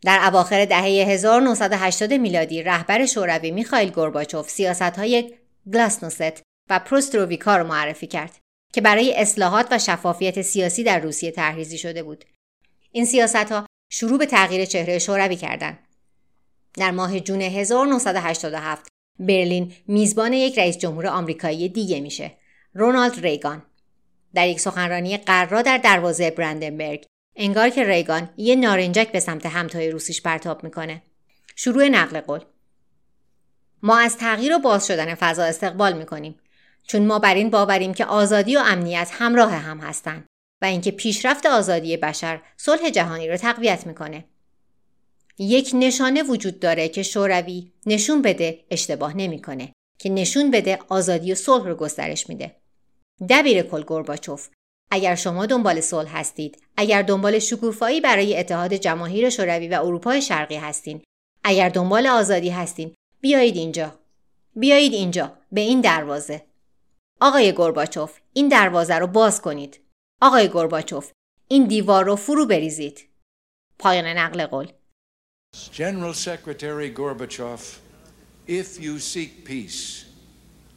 در اواخر دهه 1980 میلادی رهبر شوروی میخائیل گورباچوف سیاست های گلاسنوست و پروستروویکا رو معرفی کرد که برای اصلاحات و شفافیت سیاسی در روسیه تحریزی شده بود. این سیاست ها شروع به تغییر چهره شوروی کردند. در ماه جون 1987 برلین میزبان یک رئیس جمهور آمریکایی دیگه میشه رونالد ریگان. در یک سخنرانی قرا در دروازه برندنبرگ انگار که ریگان یه نارنجک به سمت همتای روسیش پرتاب می‌کنه. شروع نقل قول. ما از تغییر و باز شدن فضا استقبال می‌کنیم چون ما بر این باوریم که آزادی و امنیت همراه هم هستند و اینکه پیشرفت آزادی بشر صلح جهانی رو تقویت می‌کنه. یک نشانه وجود داره که شوروی نشون بده اشتباه نمی‌کنه که نشون بده آزادی و صلح رو گسترش میده. دبیر کل گورباچوف اگر شما دنبال صلح هستید اگر دنبال شکوفایی برای اتحاد جماهیر شوروی و اروپای شرقی هستین اگر دنبال آزادی هستین بیایید اینجا. بیایید اینجا به این دروازه. آقای گورباچوف این دروازه رو باز کنید. آقای گورباچوف این دیوار رو فرو بریزید. پایان نقل قول. General Secretary Gorbachev, if you seek peace,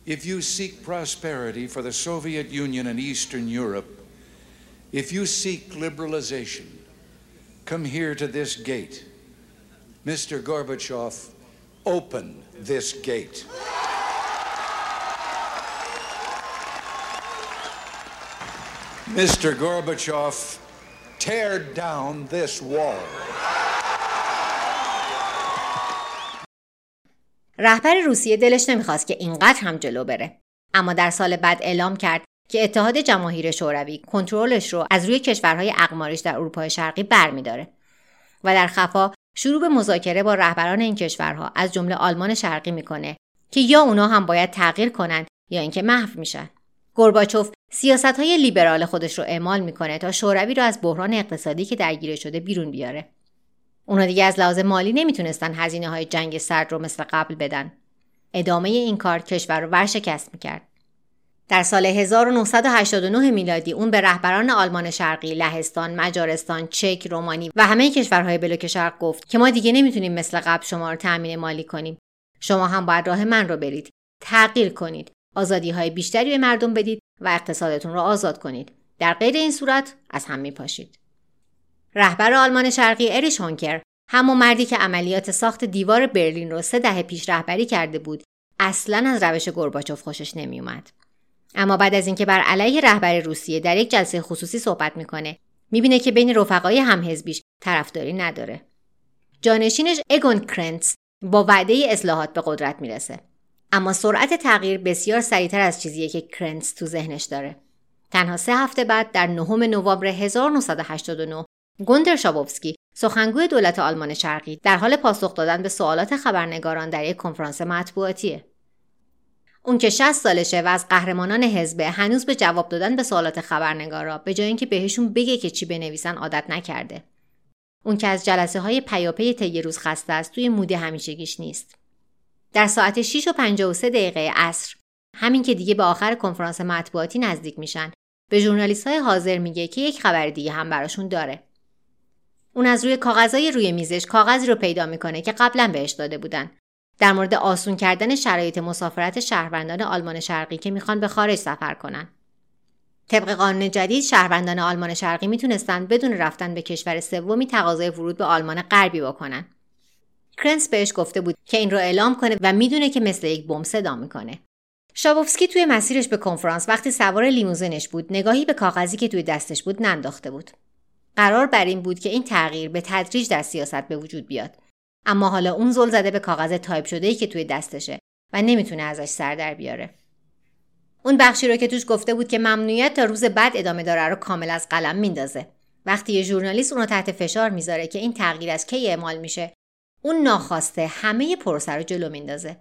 if you seek prosperity for the Soviet Union and Eastern Europe, if you seek liberalization, come here to this gate. Mr. Gorbachev, open this gate. Mr. Gorbachev, tear down this wall. رهبر روسیه دلش نمی‌خواست که اینقدر هم جلو بره اما در سال بعد اعلام کرد که اتحاد جماهیر شوروی کنترلش رو از روی کشورهای اقماریش در اروپای شرقی برمیداره و در خفا شروع به مذاکره با رهبران این کشورها از جمله آلمان شرقی می‌کنه که یا اونا هم باید تغییر کنند یا اینکه محو میشن گورباچوف سیاست های لیبرال خودش رو اعمال می‌کنه تا شوروی رو از بحران اقتصادی که درگیر شده بیرون بیاره. اونا دیگه از لحاظ مالی نمی‌تونستن هزینه های جنگ سرد رو مثل قبل بدن. ادامه این کار کشور رو ورشکست می‌کرد. در سال 1989 میلادی اون به رهبران آلمان شرقی، لهستان، مجارستان، چک، رومانی و همه کشورهای بلوک شرق گفت که ما دیگه نمی‌تونیم مثل قبل شما رو تأمین مالی کنیم. شما هم باید راه من رو برید. تغییر کنید. آزادی های بیشتری به مردم بدید و اقتصادتون را آزاد کنید. در غیر این صورت از هم می پاشید. رهبر آلمان شرقی اریش هونکر همون مردی که عملیات ساخت دیوار برلین رو سه دهه پیش رهبری کرده بود اصلا از روش گرباچوف خوشش نمیومد اما بعد از اینکه بر علیه رهبر روسیه در یک جلسه خصوصی صحبت می‌کنه می‌بینه که بین رفقای همحزبیش طرفداری نداره. جانشینش اگون کرنتس با وعده اصلاحات به قدرت می‌رسه. اما سرعت تغییر بسیار سریعتر از چیزیه که کرنتس تو ذهنش داره. تنها سه هفته بعد در نهم نوامبر 1989 گوندر شابوفسکی سخنگوی دولت آلمان شرقی در حال پاسخ دادن به سوالات خبرنگاران در یک کنفرانس مطبوعاتیه اون که 60 سالشه و از قهرمانان حزبه هنوز به جواب دادن به سوالات خبرنگارا به جای اینکه بهشون بگه که چی بنویسن عادت نکرده. اون که از جلسه های پیاپی طی روز خسته است توی مود همیشگیش نیست. در ساعت 6 و 53 دقیقه عصر همین که دیگه به آخر کنفرانس مطبوعاتی نزدیک میشن به ژورنالیست های حاضر میگه که یک خبر دیگه هم براشون داره. اون از روی کاغذهای روی میزش کاغذی رو پیدا می‌کنه که قبلا بهش داده بودن. در مورد آسون کردن شرایط مسافرت شهروندان آلمان شرقی که می‌خوان به خارج سفر کنن. طبق قانون جدید شهروندان آلمان شرقی می‌تونستند بدون رفتن به کشور سومی تقاضای ورود به آلمان غربی بکنن. کرنس بهش گفته بود که این رو اعلام کنه و می‌دونه که مثل یک بمب صدا می‌کنه. شابوفسکی توی مسیرش به کنفرانس وقتی سوار لیموزینش بود نگاهی به کاغذی که توی دستش بود ننداخته بود. قرار بر این بود که این تغییر به تدریج در سیاست به وجود بیاد. اما حالا اون زل زده به کاغذ تایپ شده ای که توی دستشه و نمی‌تونه ازش سر در بیاره. اون بخشی رو که توش گفته بود که ممنوعیت تا روز بعد ادامه داره رو کامل از قلم میندازه. وقتی یه ژورنالیست اون رو تحت فشار می‌ذاره که این تغییر از کی اعمال میشه اون ناخواسته همه پروسه رو جلو میندازه.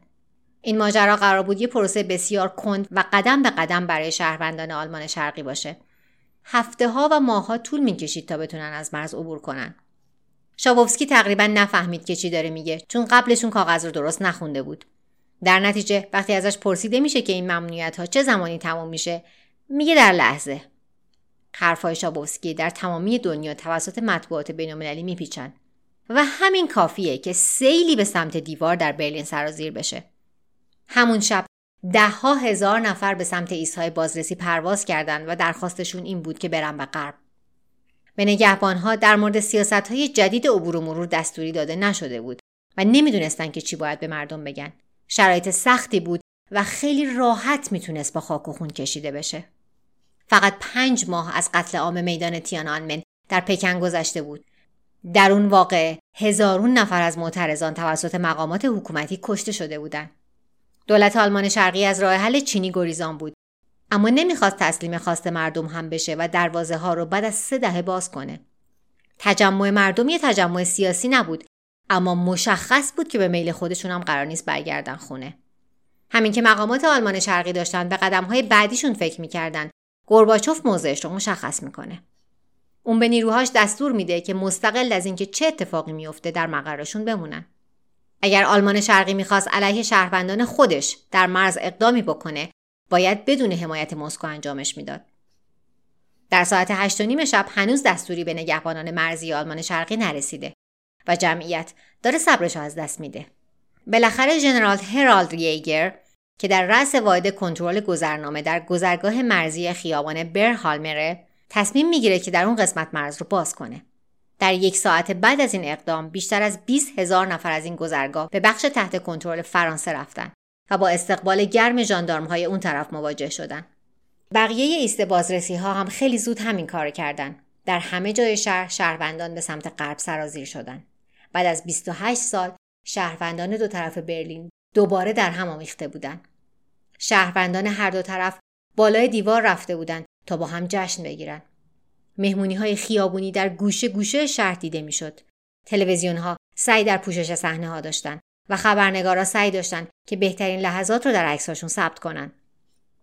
این ماجرا قرار بود یه پروسه بسیار کند و قدم به قدم برای شهروندان آلمان شرقی باشه. هفته ها و ماهها طول می‌کشید تا بتونن از مرز عبور کنن. شابوفسکی تقریبا نفهمید که چی داره میگه چون قبلشون کاغذ رو درست نخونده بود. در نتیجه وقتی ازش پرسیده میشه که این ممنوعیت ها چه زمانی تمام میشه میگه در لحظه. حرفهای شابوفسکی در تمامی دنیا توسط مطبوعات بینالمللی میپیچن. و همین کافیه که سیلی به سمت دیوار در برلین سرازیر بشه. همون شب دهها هزار نفر به سمت ایستهای بازرسی پرواز کردند و درخواستشون این بود که برن به غرب. به نگهبانها در مورد سیاست های جدید عبور و مرور دستوری داده نشده بود و نمی‌دونستن که چی باید به مردم بگن. شرایط سختی بود و خیلی راحت می‌تونست با خاک و خون کشیده بشه. فقط پنج ماه از قتل عام میدان تیانانمن در پکن گذشته بود. در اون واقع هزارون نفر از معترضان توسط مقامات حکومتی کشته شده بودند. دولت آلمان شرقی از راه حل چینی گریزان بود. اما نمی‌خواست تسلیم خواست مردم هم بشه و دروازه ها رو بعد از سه دهه باز کنه. تجمع مردم یه تجمع سیاسی نبود اما مشخص بود که به میل خودشون هم قرار نیست برگردن خونه. همین که مقامات آلمان شرقی داشتن به قدم های بعدیشون فکر می‌کردن گرباچوف موضعش رو مشخص می‌کنه. اون به نیروهاش دستور میده که مستقل از اینکه چه اتفاقی میفته در مقرشون بمونن. اگر آلمان شرقی می‌خواست علیه شهروندان خودش در مرز اقدامی بکنه باید بدون حمایت مسکو انجامش می‌داد. در ساعت هشت و نیم شب هنوز دستوری به نگهبانان مرزی آلمان شرقی نرسیده و جمعیت داره صبرش از دست میده. بالاخره ژنرال هرالد ییگر که در رأس واحد کنترل گذرنامه در گذرگاه مرزی خیابان برهالمره تصمیم می‌گیره که در اون قسمت مرز رو باز کنه. در یک ساعت بعد از این اقدام بیشتر از 20 هزار نفر از این گذرگاه به بخش تحت کنترل فرانسه رفتن و با استقبال گرم ژاندارم های اون طرف مواجه شدن. بقیه ایست بازرسی ها هم خیلی زود همین کار کردن. در همه جای شهر شهروندان به سمت غرب سرازیر شدن. بعد از 28 سال شهروندان دو طرف برلین دوباره در هم آمیخته بودند. شهروندان هر دو طرف بالای دیوار رفته بودند تا با هم جشن بگیرن. مهمونی های خیابونی در گوشه گوشه شهر دیده می‌شد. تلویزیون ها سعی در پوشش صحنه ها داشتن و خبرنگارا سعی داشتن که بهترین لحظات رو در عکساشون ثبت کنن.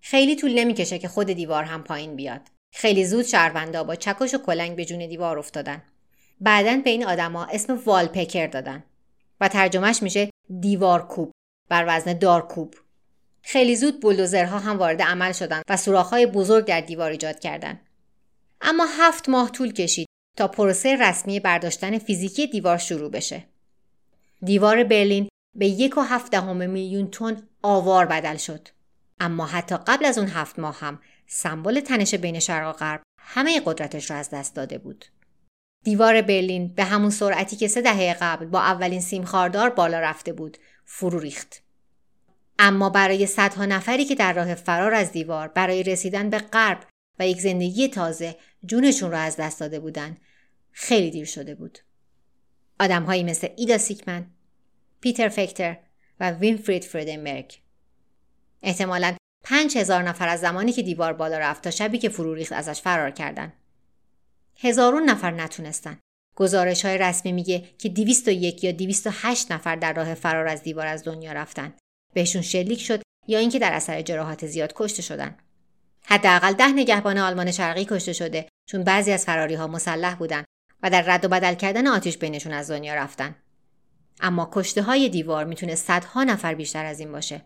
خیلی طول نمی‌کشه که خود دیوار هم پایین بیاد. خیلی زود شهروندا با چکش و کلنگ به جون دیوار افتادن. بعدا به این آدما اسم والپکر دادن و ترجمهش میشه دیوار کوب بر وزن دارکوب. خیلی زود بولدوزرها هم وارد عمل شدند و سوراخ‌های بزرگ در دیوار ایجاد کردند. اما هفت ماه طول کشید تا پروسه رسمی برداشتن فیزیکی دیوار شروع بشه. دیوار برلین به یک و هفت دهم میلیون تن آوار بدل شد. اما حتی قبل از اون هفت ماه هم سمبل تنش بین شرق و غرب همه قدرتش را از دست داده بود. دیوار برلین به همون سرعتی که سه دهه قبل با اولین سیم خاردار بالا رفته بود فرو ریخت. اما برای صدها نفری که در راه فرار از دیوار برای رسیدن به غرب و یک زندگی تازه جونشون را از دست داده بودند خیلی دیر شده بود. آدمهایی مثل ایدا سیکمن، پیتر فکتر و وینفرید فردنبرگ. احتمالا پنج هزار نفر از زمانی که دیوار بالا رفت تا شبی که فرو ریخت ازش فرار کردن. هزارون نفر نتونستن. گزارش های رسمی میگه که 201 یا 208 نفر در راه فرار از دیوار از دنیا رفتن. بهشون شلیک شد یا اینکه در اثر جراحات زیاد کشته شدن. حداقل ده نگهبان آلمان شرقی کشته شده چون بعضی از فراری ها مسلح بودن و در رد و بدل کردن آتیش بینشون از دنیا رفتن. اما کشته های دیوار می‌تونه صدها نفر بیشتر از این باشه.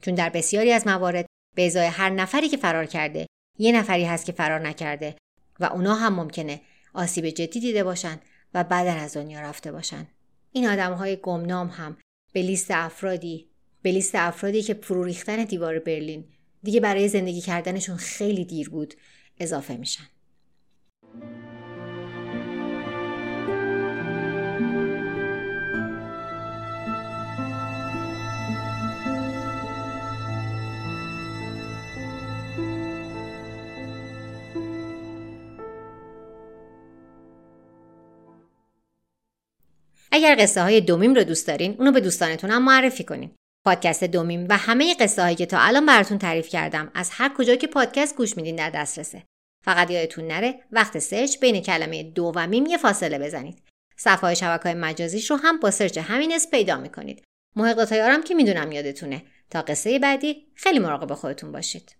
چون در بسیاری از موارد به ازای هر نفری که فرار کرده یه نفری هست که فرار نکرده و اونا هم ممکنه آسیب جدی دیده باشن و بعدا از دنیا رفته باشن. این آدم های گمنام هم به لیست افرادی به لیست افرادی که فرو ریختن دیوار برلین دیگه برای زندگی کردنشون خیلی دیر بود اضافه میشن. اگر قصه های دومیم رو دوست دارین اونو به دوستانتون هم معرفی کنین پادکست دومیم و همه قصه هایی که تا الان براتون تعریف کردم از هر کجا که پادکست گوش میدین در دسترسه. فقط یادتون نره وقت search بین کلمه دو و میم یه فاصله بزنید. صفحه های شبکه های مجازیش رو هم با search همین اسم پیدا می‌کنید. محق که می‌دونم یادتونه. تا قصه بعدی خیلی مراقب خودتون باشید.